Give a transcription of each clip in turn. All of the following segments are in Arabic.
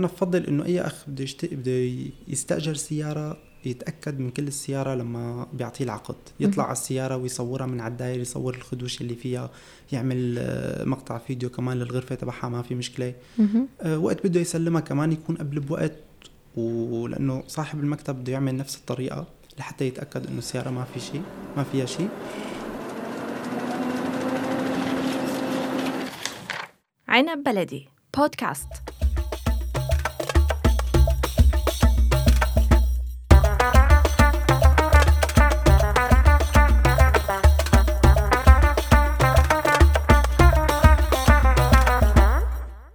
أنا بفضل إنه أي أخ بده يشت... بده يستأجر سيارة يتأكد من كل السيارة لما بيعطيه العقد. يطلع على السيارة ويصورها من على الداير يصور الخدوش اللي فيها يعمل آه، مقطع فيديو كمان للغرفة تبعها ما في مشكلة. أه وقت بده يسلمها كمان يكون قبل بوقت ولأنه صاحب المكتب بده يعمل نفس الطريقة لحتى يتأكد إنه السيارة ما في شيء ما فيها شيء. عنب بلدي بودكاست.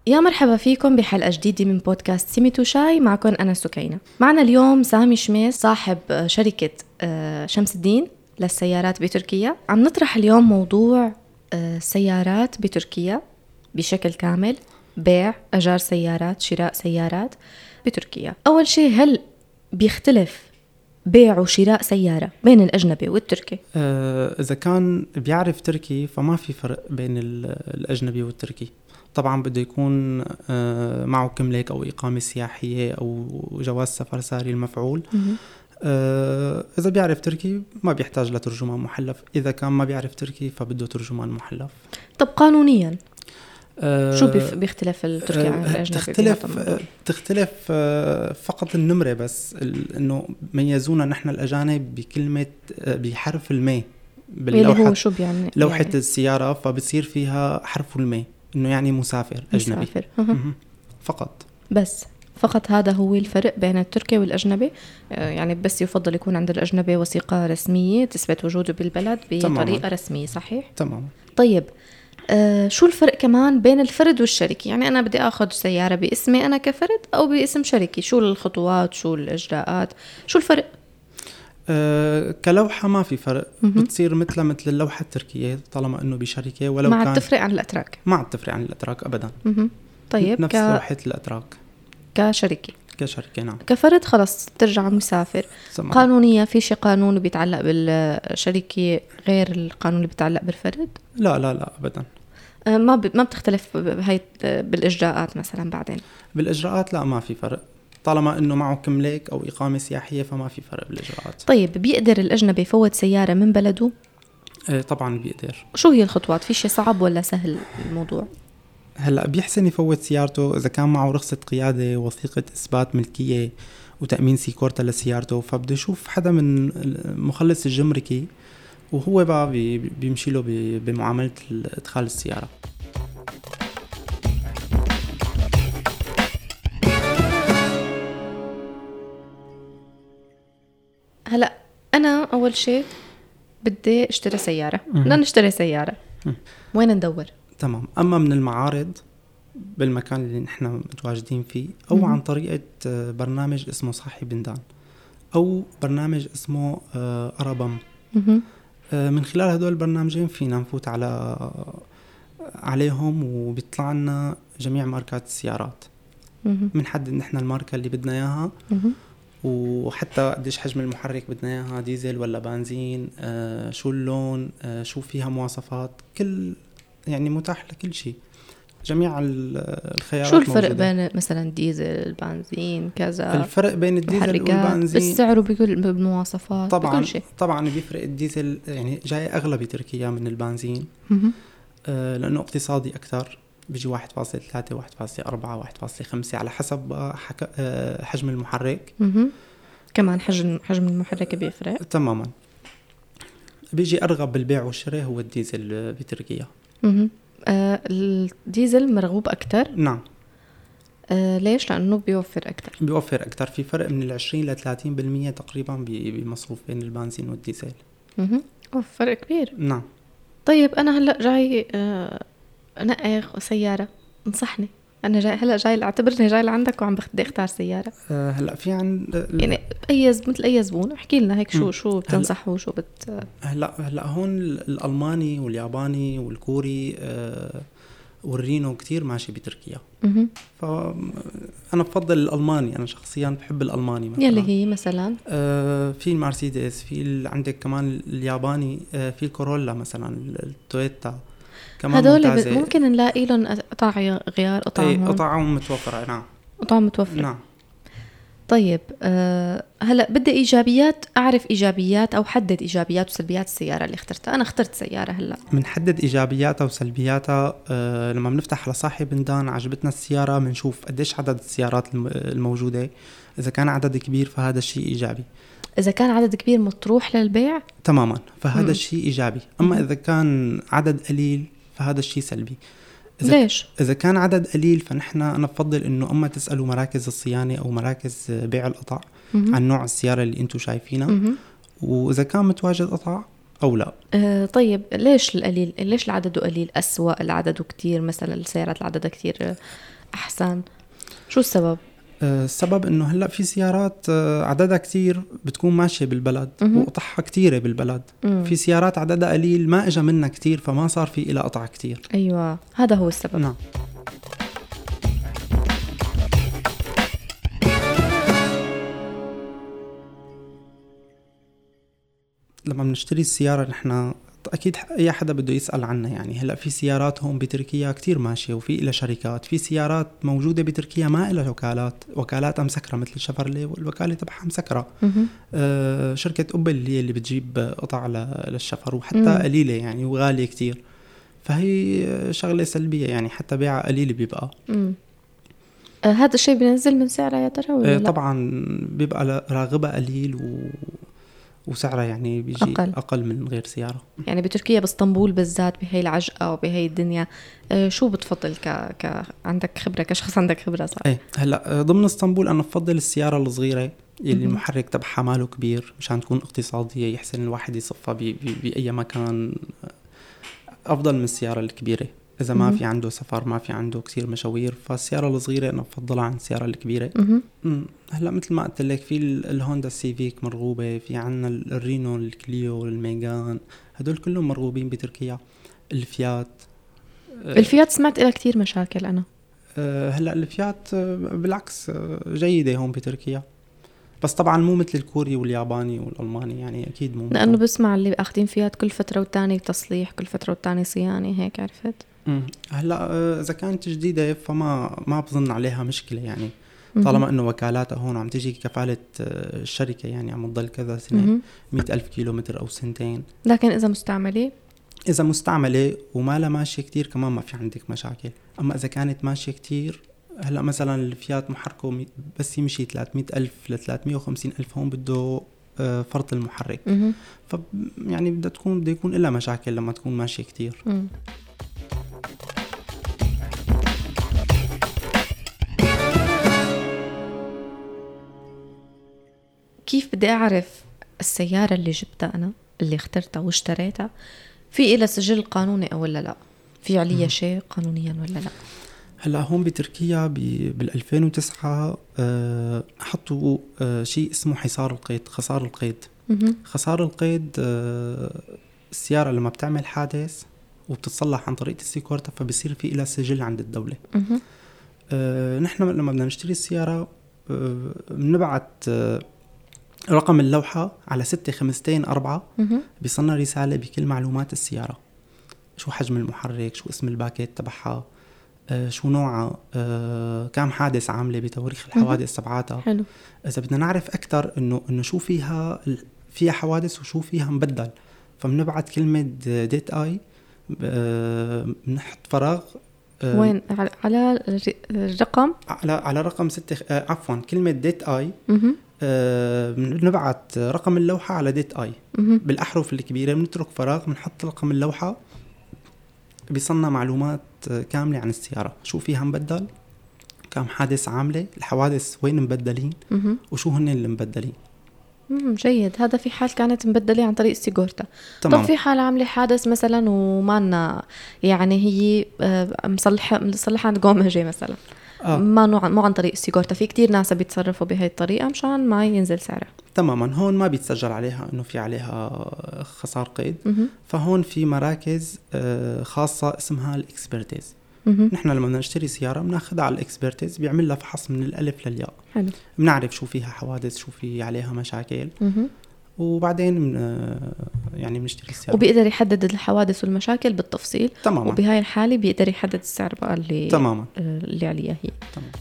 يا مرحبا فيكم بحلقة جديدة من بودكاست سيميتو شاي. معكم أنا سكينة. معنا اليوم سامي شميس صاحب شركة آه، شمس الدين للسيارات بتركيا. عم نطرح اليوم موضوع آه، سيارات بتركيا بشكل كامل. بيع أجار سيارات شراء سيارات بتركيا. أول شيء هل بيختلف بيع وشراء سيارة بين الأجنبي والتركي؟ آه إذا كان بيعرف تركي فما في فرق بين الأجنبي والتركي. طبعا بده يكون آه معه كملك أو إقامة سياحية أو جواز سفر ساري المفعول. آه إذا بيعرف تركي ما بيحتاج لترجمان محلف. إذا كان ما بيعرف تركي فبده ترجمان محلف. طب قانونيا؟ آه شو بيختلف التركي عن الاجنبي تختلف تختلف فقط النمرة بس إنه ميزونا نحن الأجانب بكلمة بحرف المي باللوحه هو شو بيعني؟ لوحة يعني. السيارة فبصير فيها حرف المي إنه يعني مسافر أجنبي. مسافر. فقط. بس. فقط هذا هو الفرق بين التركي والأجنبي. آه، يعني بس يفضل يكون عند الأجنبي وثيقة رسمية تثبت وجوده بالبلد بطريقة تماما. رسمية صحيح؟ تمام طيب. آه شو الفرق كمان بين الفرد والشركة؟ يعني أنا بدي أخذ سيارة باسمي أنا كفرد أو باسم شركة. شو الخطوات؟ شو الإجراءات؟ شو الفرق؟ أه كلوحة ما في فرق. بتصير مثلها مثل اللوحة التركية طالما إنه بشركة ولو ما كان تفرق عن الأتراك. ما عاد تفرق عن الأتراك ابدا. طيب نفس ك... لوحة الأتراك. كشركة. كشركة نعم. كفرد خلص ترجع مسافر. سمع. قانونيا في شيء قانون بيتعلق بالشركة غير القانون اللي بيتعلق بالفرد؟ لا لا لا ابدا. أه، ما ما بتختلف هي بالإجراءات مثلا بعدين. بالإجراءات لا ما في فرق. طالما إنه معه كملك أو إقامة سياحية فما في فرق بالإجراءات. طيب بيقدر الأجنبي يفوت سيارة من بلده؟ إيه طبعا بيقدر. شو هي الخطوات؟ في شيء صعب ولا سهل الموضوع؟ هلأ بيحسن يفوت سيارته إذا كان معه رخصة قيادة وثيقة إثبات ملكية وتأمين سيكورتا لسيارته فبده يشوف حدا من مخلص الجمركي وهو بقى بيمشي له بمعاملة إدخال السيارة. هلا أنا أول شيء بدي أشتري سيارة. بدنا نشتري سيارة. وين ندور؟ تمام. أما من المعارض بالمكان اللي نحن متواجدين فيه أو مم. عن طريقة آه، برنامج اسمه صاحي بندان أو برنامج اسمه آه، أرابم. آه، من خلال هدول البرنامجين فينا نفوت على عليهم وبيطلع لنا جميع ماركات السيارات. بنحدد نحن الماركة اللي بدنا إياها. وحتى قديش حجم المحرك بدنا إياها ديزل ولا بنزين آه شو اللون آه شو فيها مواصفات كل يعني متاح لكل شيء. جميع الخيارات شو الفرق موجودة. بين مثلا ديزل البنزين كذا؟ الفرق بين الديزل والبنزين بالسعر وبكل بالمواصفات طبعا بكل شيء. طبعا بيفرق الديزل يعني جاي اغلى بتركيا من البنزين. آه لأنه اقتصادي أكثر. بيجي 1.3 1.4 1.5 على حسب حك... آه، حجم المحرك. كمان حجم حجم المحرك بيفرق. تماما. بيجي أرغب بالبيع والشراء هو الديزل بتركيا. آه الديزل مرغوب أكثر نعم. آه ليش؟ لأنه بيوفر أكثر بيوفر أكثر في فرق من ال 20 ل 30% تقريبا بمصروف بين البنزين والديزل. أها فرق كبير. نعم. طيب أنا هلأ جاي آه انقي سياره انصحني. أنا جاي هلأ جاي اعتبرني جاي لعندك وعم بدي أختار سيارة. أه هلأ في عن يعني أي مثل أي زبون احكي لنا هيك شو شو بتنصح وشو بت هلا هلأ هون الألماني والياباني والكوري أه والرينو كتير ماشي بتركيا. فانا بفضل الألماني. أنا شخصيا بحب الألماني مثلا. يلي هي مثلا؟ آه في المرسيدس في عندك كمان الياباني آه في الكورولا مثلا التويوتا. كمان هدول ممكن نلاقي لهم قطع غيار قطعهم إي قطعهم. متوفرة نعم. قطع متوفرة. نعم. طيب أه هلأ بدي إيجابيات أعرف إيجابيات أو حدد إيجابيات وسلبيات السيارة اللي اخترتها. أنا اخترت سيارة هلأ. بنحدد إيجابياتها وسلبياتها أه لما بنفتح على صاحب بندان عجبتنا السيارة بنشوف قديش عدد السيارات الم- الموجودة. إذا كان عدد كبير فهذا الشيء إيجابي. إذا كان عدد كبير مطروح للبيع؟ تماما فهذا. الشيء إيجابي. أما إذا كان عدد قليل فهذا الشيء سلبي. إذا ليش؟ إذا كان عدد قليل فنحن أنا بفضل إنه أما تسألوا مراكز الصيانة أو مراكز بيع القطع. عن نوع السيارة اللي أنتم شايفينها. وإذا كان متواجد قطع أو لا. أه طيب ليش القليل؟ ليش العدد قليل؟ أسوأ العدد كتير مثلا السيارات اللي عددها كتير آه، أحسن. شو السبب؟ آه، السبب إنه هلأ في سيارات آه، عددها كتير بتكون ماشية بالبلد. وقطعها كتيرة بالبلد مم. في سيارات عددها قليل ما إجا منها كتير فما صار في إلها قطع كتير أيوة هذا هو السبب نعم لما بنشتري السيارة نحن أكيد أي حدا بده يسأل عنها يعني هلأ في سيارات هون بتركيا كتير ماشية وفي إلها شركات في سيارات موجودة بتركيا ما إلها وكالات وكالاتها مسكرة مثل شفرلي والوكالة تبعها مسكرة مهم. آه شركة أوبل هي اللي بتجيب قطع للشفر وحتى مم. قليلة يعني وغالية كتير فهي شغلة سلبية يعني حتى بيعها قليل بيبقى مم. آه هذا الشيء بينزل من سعرها يا ترى ولا آه؟ طبعا بيبقى راغبها قليل و... وسعرها يعني بيجي أقل. أقل. من غير سيارة يعني بتركيا باسطنبول بالذات بهي العجقة وبهي الدنيا آه شو بتفضل ك... ك... عندك خبرة كشخص عندك خبرة صح؟ إيه هلأ آه، ضمن اسطنبول أنا بفضل السيارة الصغيرة يلي مهم. المحرك تبعها ماله كبير مشان تكون اقتصادية يحسن الواحد يصفها ب- ب- بأي مكان آه، أفضل من السيارة الكبيرة إذا ما. في عنده سفر ما في عنده كثير مشاوير فالسيارة الصغيرة أنا بفضلها عن السيارة الكبيرة. هلأ مثل ما قلت لك في ال- الهوندا سيفيك مرغوبة في عنا ال- الرينو الكليو الميغان هدول كلهم مرغوبين بتركيا. الفيات آه، الفيات سمعت لها كتير مشاكل أنا. آه، هلأ الفيات آه، بالعكس جيدة هون بتركيا. بس طبعا مو مثل الكوري والياباني والألماني يعني أكيد مو مثل- بسمع اللي أخذين فيات كل فترة والتانية تصليح كل فترة والتانية صيانة هيك عرفت؟ هلا آه، إذا كانت جديدة فما ما بظن عليها مشكلة يعني. طالما إنه وكالاتها هون عم تجي كفالة آه، الشركة يعني عم تضل كذا سنة مهم. مئة ألف كيلو متر أو سنتين لكن إذا مستعملة إذا مستعملة وما لها ماشية كتير كمان ما في عندك مشاكل أما إذا كانت ماشية كتير هلا مثلا الفيات محركة بس يمشي 300 ألف ل 350 ألف هون بده آه، فرط المحرك. ف يعني بدها تكون بده يكون لها مشاكل لما تكون ماشية كتير مم. كيف بدي أعرف السيارة اللي جبتها أنا؟ اللي اخترتها واشتريتها؟ في إلها سجل قانوني أو ولا لا؟ في عليها شيء قانونيا ولا لا؟ هلأ هون بتركيا بال 2009 آه، حطوا آه، شيء اسمه حصار القيد خسار القيد. خسار القيد آه، السيارة لما بتعمل حادث وبتتصلح عن طريق السيكورتا فبصير في لها سجل عند الدولة. مهم. آه، نحن لما بدنا نشتري السيارة آه، بنبعت آه، رقم اللوحة على ستة خمستين أربعة. بيصلنا رسالة بكل معلومات السيارة. شو حجم المحرك شو اسم الباكيت تبعها آه، شو نوعها آه، كم حادث عاملة بتواريخ الحوادث تبعاتها. حلو. إذا بدنا نعرف أكثر إنه إنه شو فيها فيها حوادث وشو فيها مبدل. فبنبعت كلمة ديت آي. بنحط فراغ آه، وين؟ على- على الر- الرقم؟ على على رقم ستة آه، عفوا كلمة ديت. آه، بنبعت رقم اللوحة على ديت مهم. بالأحرف الكبيرة بنترك فراغ بنحط رقم اللوحة بيصلنا معلومات آه، كاملة عن السيارة. شو فيها مبدل؟ كم حادث عاملة؟ الحوادث وين مبدلين. وشو هن اللي مبدلين؟ مم، جيد. هذا في حال كانت مبدلة عن طريق سيجورتا. تمام. طب في حال عاملة حادث مثلا وما يعني هي آه، مصلحة مصلحة عند قومجة مثلا. آه. ما نوع مو عن طريق ال sigorta في كتير ناس بيتصرفوا بهي الطريقة مشان ما ينزل سعرها. تماما. هون ما بيتسجل عليها إنه في عليها hasar kaydı. مهم. فهون في مراكز آه، خاصة اسمها ال ekspertiz. نحن لما بدنا نشتري سيارة بناخذها على ال ekspertiz بيعمل لها فحص من الألف للياء. حلو. بنعرف شو فيها حوادث شو في عليها مشاكل. مهم. وبعدين من آه، يعني بنشتري السيارة. وبيقدر يحدد الحوادث والمشاكل بالتفصيل. تماما. وبهاي الحالة بيقدر يحدد السعر بقى اللي تماما. آه، اللي عليها هي. تمام.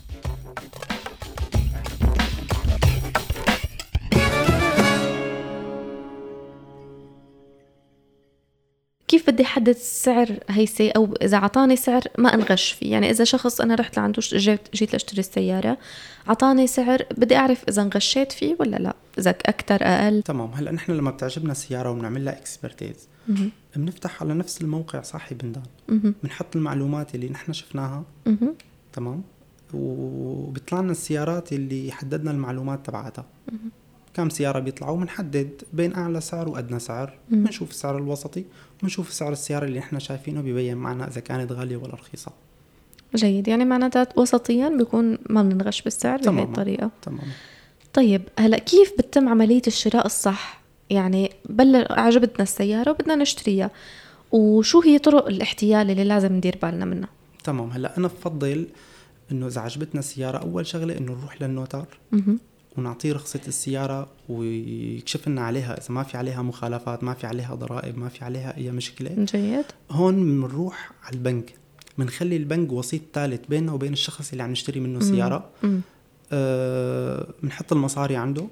بدي أحدد سعر هيسي أو إذا اعطاني سعر ما أنغش فيه. يعني إذا شخص أنا رحت لعنده جيت جيت لأشتري السيارة اعطاني سعر بدي أعرف إذا انغشيت فيه ولا لا. إذا أكثر أقل. تمام. هلأ نحن لما بتعجبنا سياره وبنعمل لها ekspertiz بنفتح على نفس الموقع sahibinden. بنحط المعلومات اللي نحن شفناها. تمام. وبيطلع لنا السيارات اللي حددنا المعلومات تبعتها. كم سيارة بيطلعوا بنحدد بين أعلى سعر وأدنى سعر. بنشوف السعر الوسطي وبنشوف سعر السيارة اللي إحنا شايفينه ببين معنا إذا كانت غالية ولا رخيصة. جيد. يعني معناتها وسطيا بيكون ما بننغش بالسعر بهي الطريقة. تمام طيب هلأ كيف بتتم عملية الشراء الصح؟ يعني بل عجبتنا السيارة وبدنا نشتريها. وشو هي طرق الاحتيال اللي لازم ندير بالنا منها؟ تمام. هلأ أنا بفضل إنه إذا عجبتنا السيارة أول شغلة إنه نروح للنوتار. ونعطيه رخصة السيارة ويكشف لنا عليها إذا ما في عليها مخالفات ما في عليها ضرائب ما في عليها أي مشكلة. جيد. هون بنروح على البنك. بنخلي البنك وسيط ثالث بيننا وبين الشخص اللي عم نشتري منه سيارة. آه بنحط المصاري عنده.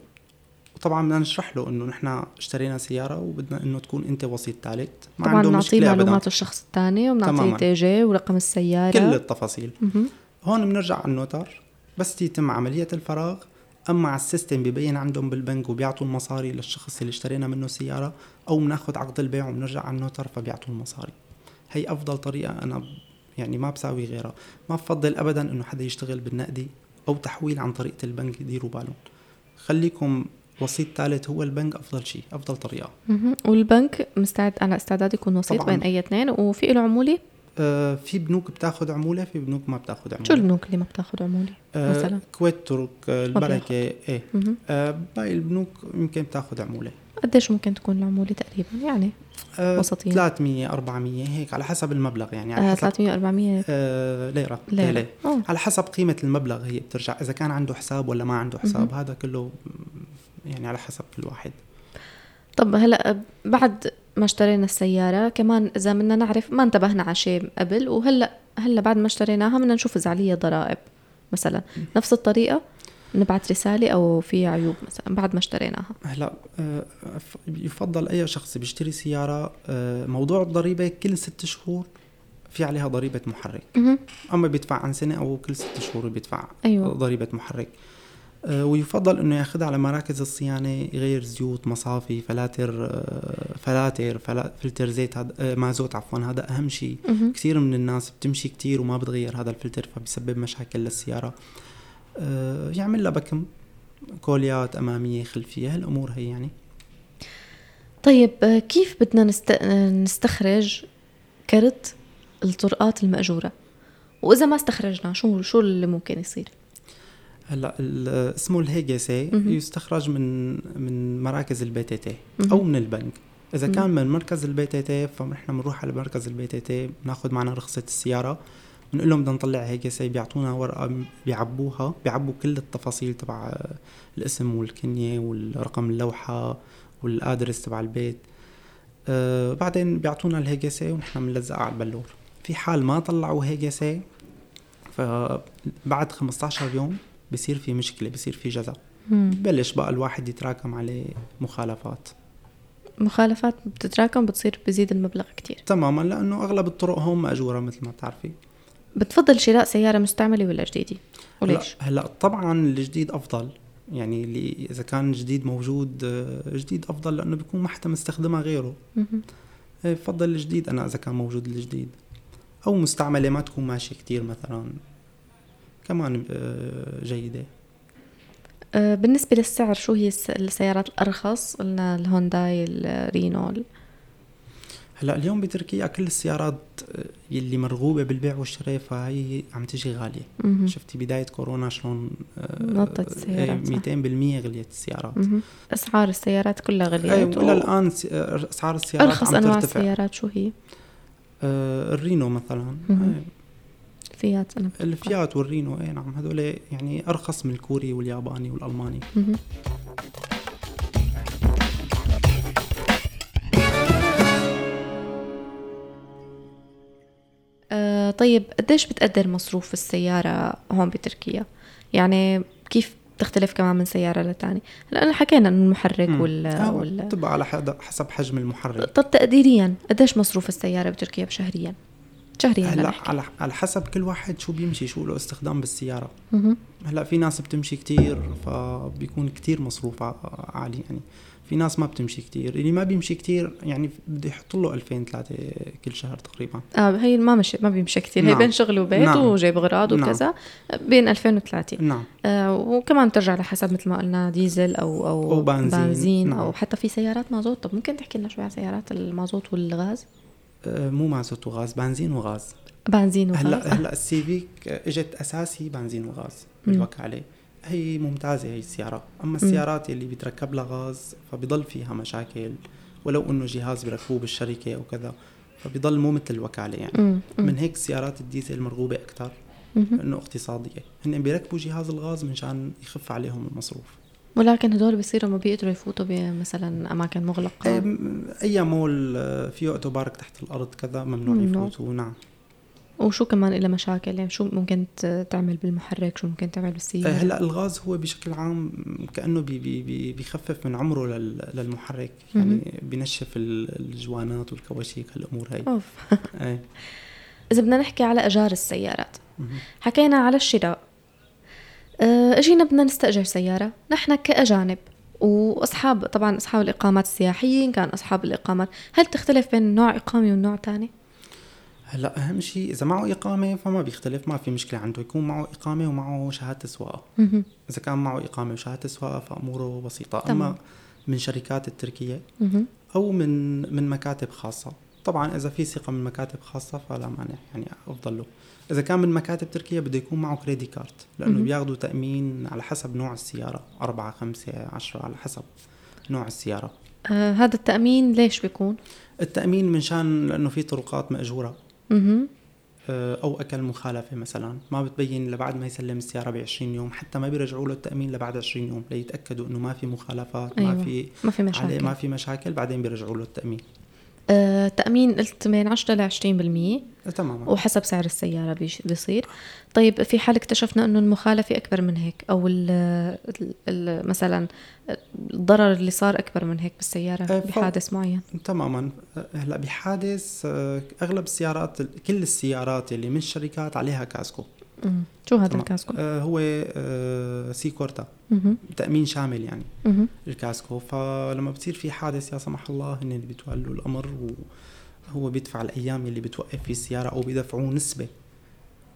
وطبعا بدنا نشرح له إنه نحن اشترينا سيارة وبدنا إنه تكون أنت وسيط ثالث. ما طبعا بنعطيه معلومات الشخص الثاني وبنعطيه TC ورقم السيارة. كل التفاصيل. مم. هون بنرجع على ال noter بس يتم عملية الفراغ. أما على ال system ببين عندهم بالبنك وبيعطوا المصاري للشخص اللي اشترينا منه سيارة أو بناخذ عقد البيع وبنرجع على النوتر فبيعطوا المصاري. هي أفضل طريقة أنا يعني ما بساوي غيرها. ما بفضل ابدا إنه حدا يشتغل بالنقدي أو تحويل عن طريقه البنك يديروا بالهم. خليكم وسيط ثالث هو البنك أفضل شيء أفضل طريقة. والبنك مستعد على استعداد يكون وسيط. بين أي اثنين. وفي له عموله في بنوك بتاخذ عمولة في بنوك ما بتاخذ عمولة. شو البنوك اللي ما بتاخذ عمولة؟ آه مثلا؟ كويت ترك آه البركة إيه. آه باقي البنوك يمكن بتاخذ عمولة. قديش ممكن تكون العمولة تقريبا يعني؟ آه وسطية 300 400 هيك على حسب المبلغ يعني. على آه 300 400 آه ليرة. ليرة, ليرة. على حسب قيمة المبلغ هي بترجع إذا كان عنده حساب ولا ما عنده حساب. هذا كله يعني على حسب كل واحد طب هلا بعد ما اشترينا السيارة كمان إذا بدنا نعرف ما انتبهنا على شيء قبل وهلا هلا بعد ما اشتريناها بدنا نشوف إذا عليها ضرائب مثلا. نفس الطريقة نبعث رسالة أو في عيوب مثلا بعد ما اشتريناها. هلا آه، يفضل أي شخص بيشتري سيارة آه، موضوع الضريبة كل ست شهور في عليها ضريبة محرك. أما بيدفع عن سنة أو كل ست شهور بيدفع أيوة. ضريبة محرك. ويفضل إنه يأخذها على مراكز الصيانة يغير زيوت مصافي فلاتر آه، فلاتر فلتر زيت هذا آه، مازوت عفوا هذا أهم شيء. كثير من الناس بتمشي كثير وما بتغير هذا الفلتر فبيسبب مشاكل للسيارة. يعمل لها بكم كوليات أمامية خلفية هالأمور هي يعني. طيب كيف بدنا نست... نستخرج كرت الطرقات المأجورة؟ وإذا ما استخرجنا شو شو اللي ممكن يصير؟ هلا اسمه ال HGS يستخرج من من مراكز ال PTT أو من البنك. إذا كان من مركز ال PTT فنحن بنروح على مركز ال PTT بناخذ معنا رخصة السيارة بنقول لهم بدنا نطلع HGS بيعطونا ورقة بيعبوها بيعبوا كل التفاصيل تبع الاسم والكنية والرقم اللوحة وال adres تبع البيت. آه بعدين بيعطونا ال HGS ونحن بنلزقها على البلور. في حال ما طلعوا HGS فبعد 15 يوم بصير في مشكلة بصير في ceza. ببلش بقى الواحد يتراكم عليه مخالفات. مخالفات بتتراكم بتصير بزيد المبلغ كتير. تماما لأنه أغلب الطرق هون مأجورة مثل ما بتعرفي. بتفضل شراء سيارة مستعملة ولا جديدة؟ وليش؟ هلا, طبعا الجديد أفضل. يعني اللي إذا كان جديد موجود آه، جديد أفضل لأنه بيكون ما حدا مستخدمها غيره إيه، بفضل الجديد أنا إذا كان موجود الجديد. أو مستعملة ما تكون ماشية كتير مثلا. كمان آه، جيدة؟ آه، بالنسبة للسعر شو هي السيارات الأرخص؟ قلنا الهونداي الرينو هلأ اليوم بتركيا كل السيارات اللي مرغوبة بالبيع والشراء فهي عم تجي غالية. مم. شفتي بداية كورونا شلون آه، نطت السيارات 200% غليت السيارات. مم. أسعار السيارات كلها غليت أي و... الآن أسعار السيارات أرخص أنواع السيارات شو هي؟ آه الرينو مثلا. الفيات أنا. الفيات والرينو اي نعم هذول يعني أرخص من الكوري والياباني والألماني آه طيب قديش بتقدر مصروف السيارة هون بتركيا؟ يعني كيف بتختلف كمان من سيارة للتانية هلا حكينا إنه المحرك مم. وال, آه، وال... بتبقى على حسب حجم المحرك طب تقديريا قديش مصروف السيارة بتركيا شهريا شهريا هلا على على حسب كل واحد شو بيمشي شو له استخدام بالسيارة مهم. هلا في ناس بتمشي كتير فبيكون كتير مصروف ع- عالي يعني في ناس ما بتمشي كتير اللي ما بيمشي كتير يعني بده يحط له 2000 3 كل شهر تقريبا آه هي ما مشي ما بيمشي كثير هي نعم. بين شغل وبيت نعم. وجايب اغراض نعم. وكذا بين 2000 و 30 نعم آه وكمان بترجع لحسب مثل ما قلنا ديزل أو أو, أو بنزين. بنزين نعم. أو حتى في سيارات مازوت طب ممكن تحكي لنا شوي عن سيارات المازوت والغاز مو مازوت وغاز بنزين وغاز. بنزين وغاز؟ هلأ هلا السيفيك إجت أساسي بنزين وغاز مم. بالوكاله هي ممتازة هي السيارة. أما السيارات اللي بيتركب لها غاز فبيضل فيها مشاكل ولو إنه جهاز بيركبوه بالشركة أو كذا فبيضل مو مثل الوكالة يعني. مم. من هيك سيارات الديزل مرغوبة أكثر. إنه اقتصادية. هن بيركبوا جهاز الغاز منشان يخف عليهم المصروف. ولكن هدول بيصيروا ما بيقدروا يفوتوا بمثلا أماكن مغلقة. أم- أي مول آه، فيه otopark تحت الأرض كذا ممنوع ممنوع. يفوتوا. نعم. وشو كمان إلها مشاكل؟ يعني شو ممكن تعمل بالمحرك؟ شو ممكن تعمل بالسيارة؟ هلأ الغاز هو بشكل عام كأنه بي بي بي بيخفف من عمره لل- للمحرك. يعني بينشف ال- الجوانات والكواشيك هالأمور هي أوف. إيه. إذا بدنا نحكي على إيجار السيارات. حكينا على الشراء. اجينا بدنا نستأجر سيارة نحن كأجانب وأصحاب طبعا أصحاب الإقامات السياحية إن كان أصحاب الإقامات هل تختلف بين نوع إقامة والنوع تاني؟ هلأ أهم شيء إذا معه إقامة فما بيختلف ما في مشكلة عنده يكون معه إقامة ومعه شهادة سواقة. إذا كان معه إقامة وشهادة سواقة فأموره بسيطة تمام. اما من شركات التركية. أو من من مكاتب خاصة طبعا إذا في ثقة من مكاتب خاصة فلا مانع يعني أفضل له إذا كان من مكاتب تركيا بده يكون معه كريدي كارد لأنه. بياخذوا تأمين على حسب نوع السيارة أربعة خمسة عشرة على حسب نوع السيارة آه هذا التأمين ليش بيكون؟ التأمين منشان لأنه في طرقات مأجورة. آه، أو أكل مخالفة مثلا ما بتبين الا بعد ما يسلم السيارة ب 20 يوم حتى ما بيرجعوا له التأمين لبعد 20 يوم ليتأكدوا إنه ما في مخالفات أيوة. ما في ما في مشاكل ما في مشاكل بعدين بيرجعوا له التأمين آه تأمين قلت من 10 ل 20% آه، تماما. وحسب سعر السيارة بيصير. طيب في حال اكتشفنا إنه المخالفة أكبر من هيك أو ال ال ال مثلا الضرر اللي صار أكبر من هيك بالسيارة آه، بحادث معين. تماما. هلأ بحادث آه، أغلب السيارات كل السيارات اللي من الشركات عليها kasko. مم. شو هذا. ال kasko؟ آه، هو آه، sigorta. تأمين شامل يعني. ال kasko فلما بتصير في حادث يا سمح الله هن اللي بيتولوا الأمر وهو بيدفع الأيام اللي بتوقف فيه السيارة أو بيدفعوه نسبة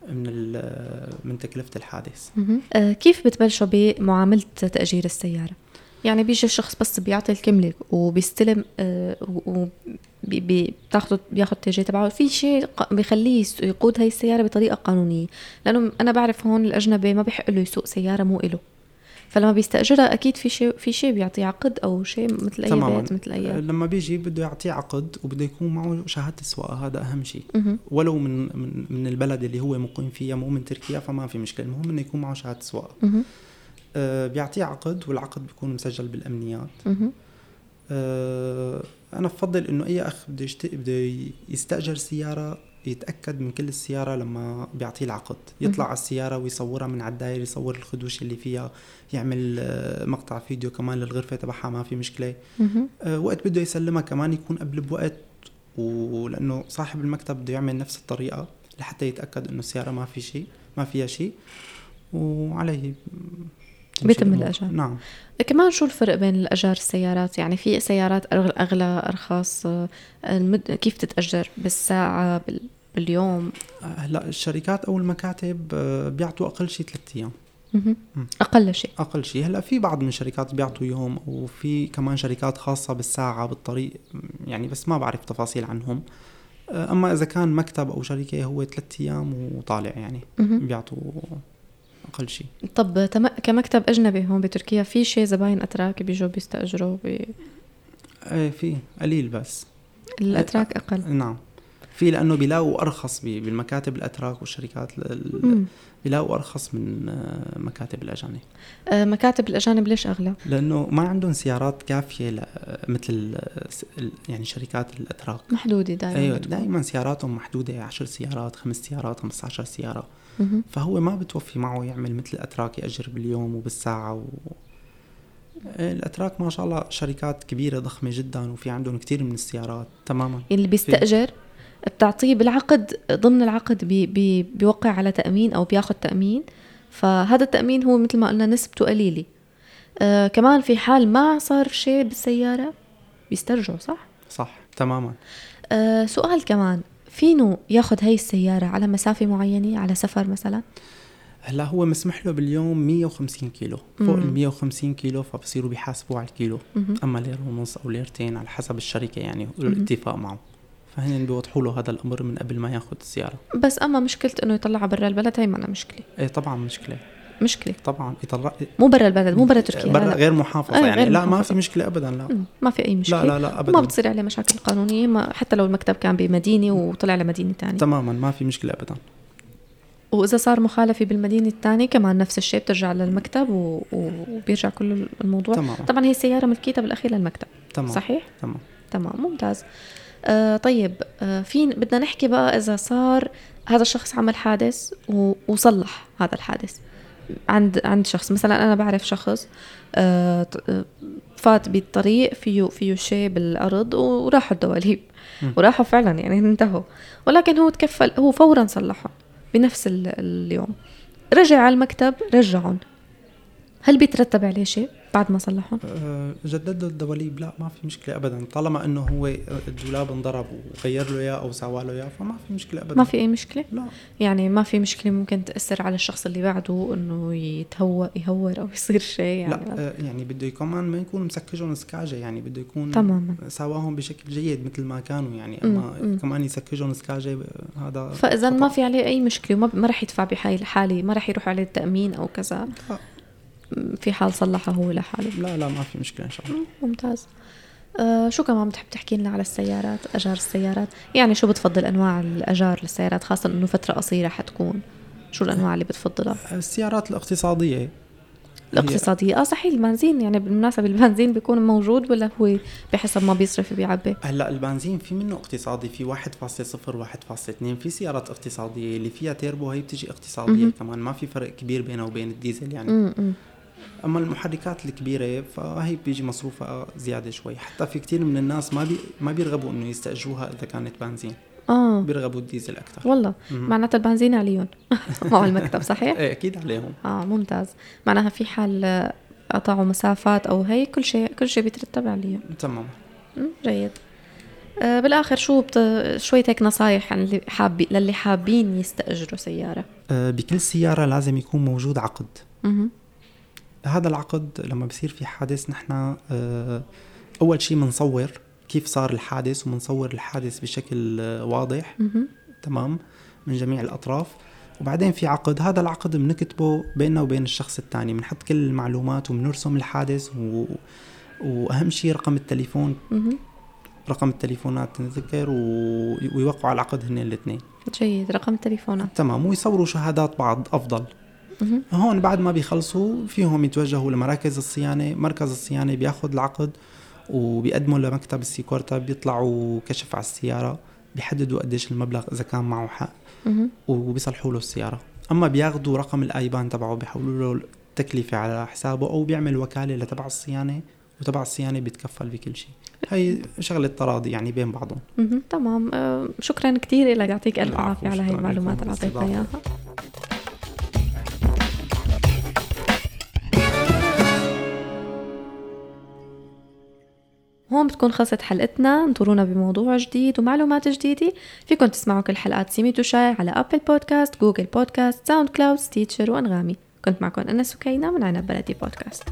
من من تكلفة الحادث. آه كيف بتبلشوا بمعاملة تأجير السيارة؟ يعني بيجي الشخص بس بيعطي الكملة وبيستلم آه وبتاخذ بياخذ تيجي تبعه. في شيء بيخليه يقود هاي السيارة بطريقة قانونية لأنه أنا بعرف هون الأجنبي ما بيحق له يسوق سيارة مو إله. فلما بيستأجرها أكيد في شيء في شيء بيعطيه عقد أو شيء مثل أي تماما. بيت مثل أي لما بيجي بده يعطيه عقد وبده يكون معه شهادة السواقه هذا أهم شيء. ولو من من من البلد اللي هو مقيم فيها مو من تركيا فما في مشكلة. المهم إنه يكون معه شهادة سواقة. آه، بيعطيه عقد والعقد بيكون مسجل بالأمنيات. آه، أنا بفضل إنه أي أخ بده يشت... بده يستأجر سيارة يتأكد من كل السيارة لما بيعطيه العقد يطلع. على السيارة ويصورها من على الداير يصور الخدوش اللي فيها يعمل آه، مقطع فيديو كمان للغرفة تبعها ما في مشكلة. آه، وقت بده يسلمها كمان يكون قبل بوقت ولأنه صاحب المكتب بده يعمل نفس الطريقة لحتى يتأكد إنه السيارة ما في شيء ما فيها شيء وعليه بيتم. الإيجار. نعم. كمان شو الفرق بين الأجار السيارات يعني في سيارات أغلى أرخص آه، المد... كيف تتأجر؟ بالساعة بال... باليوم؟ هلا الشركات أو المكاتب آه، بيعطوا أقل شيء ثلاث أيام. أقل شيء أقل شيء هلا في بعض من الشركات بيعطوا يوم وفي كمان شركات خاصة بالساعة بالطريق يعني بس ما بعرف تفاصيل عنهم. آه، أما إذا كان مكتب أو شركة هو ثلاث أيام وطالع يعني. بيعطوا أقل شيء. طب. كمكتب أجنبي هون بتركيا في شيء زباين أتراك بيجوا بيستأجروا ب... إيه في قليل بس. الأتراك أقل. نعم. في لأنه بيلاقوا أرخص بالمكاتب الأتراك والشركات. بيلاقوا أرخص من آه، مكاتب الأجانب آه، مكاتب الأجانب ليش أغلى؟ لأنه ما عندهم سيارات كافية مثل آه، ال- يعني شركات الأتراك محدودة دائما أيوه دائما سياراتهم محدودة 10 سيارات خمس سيارات 15 سيارة. فهو ما بتوفي معه يعمل مثل الأتراك يأجر باليوم وبالساعة و... الأتراك ما شاء الله شركات كبيرة ضخمة جدا وفي عندهم كثير من السيارات تماما اللي بيستأجر بتعطيه بالعقد ضمن العقد بي بي بيوقع على تأمين أو بياخذ تأمين. فهذا التأمين هو مثل ما قلنا نسبته قليلة. آه كمان في حال ما صار شيء بالسيارة بيسترجعوا صح؟ صح تماما. آه سؤال كمان فينه ياخذ هاي السيارة على مسافة معينة على سفر مثلا؟ هلا هو مسمح له باليوم 150 كيلو فوق مم. ال 150 كيلو فبصيروا بيحاسبوه على الكيلو. مهم. أما ليره ونص أو ليرتين على حسب الشركة يعني الاتفاق معه فهن بيوضحوا له هذا الأمر من قبل ما ياخذ السياره بس أما مشكلة إنه يطلعها برا البلد هي معنا مشكلة. إيه طبعا مشكلة. مشكلة. طبعا يطلع مو برا البلد مو برا تركيا. برا. غير محافظة أيه، يعني. غير لا ما محافظة. في مشكلة ابدا لا. مم، ما في أي مشكلة لا لا لا ابدا. ما بتصير عليه مشاكل قانونية ما حتى لو المكتب كان بمدينة وطلع لمدينة تانية. تماما ما في مشكلة ابدا. وإذا صار مخالفة بالمدينة الثانية كمان نفس الشيء بترجع للمكتب و... وبيرجع كل الموضوع. تماما. طبعا هي السيارة ملكيتها بالأخير للمكتب. تمام. صحيح؟ تمام. تمام ممتاز. آه طيب آه في بدنا نحكي بقى إذا صار هذا الشخص عمل حادث. وصلح هذا الحادث. عند عند شخص مثلا أنا بعرف شخص آه آه، فات بالطريق فيه فيه شيء بالأرض وراحوا الدواليب. وراحوا فعلا يعني انتهوا. ولكن هو تكفل هو فورا صلحهم بنفس ال- اليوم. رجع على المكتب رجعهم. هل بيترتب عليه شيء؟ بعد ما صلحهم؟ أه، جدد له الدواليب لا ما في مشكلة ابدا طالما إنه هو الدولاب انضرب وغير له إياه أو سوى له إياه فما في مشكلة ابدا ما في أي مشكلة؟ لا يعني ما في مشكلة ممكن تأثر على الشخص اللي بعده إنه يتهوى يهور أو يصير شيء يعني لا أه، يعني بده كمان ما يكون مسكجهم سكاجة يعني بده يكون تماما سواهم بشكل جيد مثل ما كانوا يعني أما. كمان يسكجهم سكاجة هذا فإذا. ما في عليه أي مشكلة وما ما راح يدفع الحاله ما راح يروح عليه التأمين أو كذا لا. في حال صلحها هو لحاله. لا لا ما في مشكلة إن شاء الله. ممتاز. آه شو كمان بتحب تحكي لنا على السيارات اجار السيارات؟ يعني شو بتفضل أنواع الاجار للسيارات خاصة إنه فترة قصيرة حتكون؟ شو الأنواع اللي بتفضلها؟ السيارات الاقتصادية. الاقتصادية؟ آه صحيح البنزين يعني بالمناسبة البنزين بيكون موجود ولا هو بحسب ما بيصرف بيعبي هلأ البنزين في منه اقتصادي في 1.0 1.2 في سيارات اقتصادية اللي فيها تيربو هي بتجي اقتصادية مهم. كمان ما في فرق كبير بينها وبين الديزل يعني. امم أما المحركات الكبيرة فهي بيجي مصروفها زيادة شوي. حتى في كثير من الناس ما بي ما بيرغبوا إنه يستأجروها إذا كانت بنزين. آه. بيرغبوا الديزل أكثر والله. معناتها البنزين عليهم. معه المكتب صحيح؟ إيه أكيد عليهم. آه ممتاز. معناها في حال قطعوا مسافات أو هي كل شيء كل شيء بيترتب عليه تمام. جيد. آه بالآخر شو بت... شوية هيك نصايح عن اللي حابي للي حابين يستأجروا سيارة؟ آه، بكل سيارة لازم يكون موجود عقد. هذا العقد لما بصير في حادث نحن آه، أول شيء بنصور كيف صار الحادث وبنصور الحادث بشكل آه، واضح. تمام؟ من جميع الأطراف. وبعدين في عقد هذا العقد بنكتبه بيننا وبين الشخص الثاني بنحط كل المعلومات وبنرسم الحادث و... وأهم شيء رقم التليفون. رقم التليفونات نذكر و... ويوقعوا على العقد هن الاثنين. جيد. رقم التليفونات. تمام. ويصوروا شهادات بعض أفضل. هون بعد ما بيخلصوا فيهم يتوجهوا لمراكز الصيانة مركز الصيانة بياخد العقد وبيقدموا لمكتب السيكورتا بيطلعوا كشف على السيارة بيحددوا قديش المبلغ إذا كان معه حق. وبيصلحوا له السيارة. أما بياخدوا رقم الآيبان تبعه بيحولوا له التكلفة على حسابه أو بيعمل وكالة لتبع الصيانة وتبع الصيانة بيتكفل بكل شيء. هي شغلة تراضي يعني بين بعضهم. تمام. آه شكرا كثير لك يعطيك ألف عافية على هاي شكراً المعلومات اللي اعطيتنا إياها. هون بتكون خلصت حلقتنا انطرونا بموضوع جديد ومعلومات جديدة. فيكم تسمعوا كل حلقات سيميت وشاي على Apple Podcasts Google Podcasts SoundCloud Stitcher وأنغامي. كنت معكم أنا سكينة من عنب بلدي بودكاست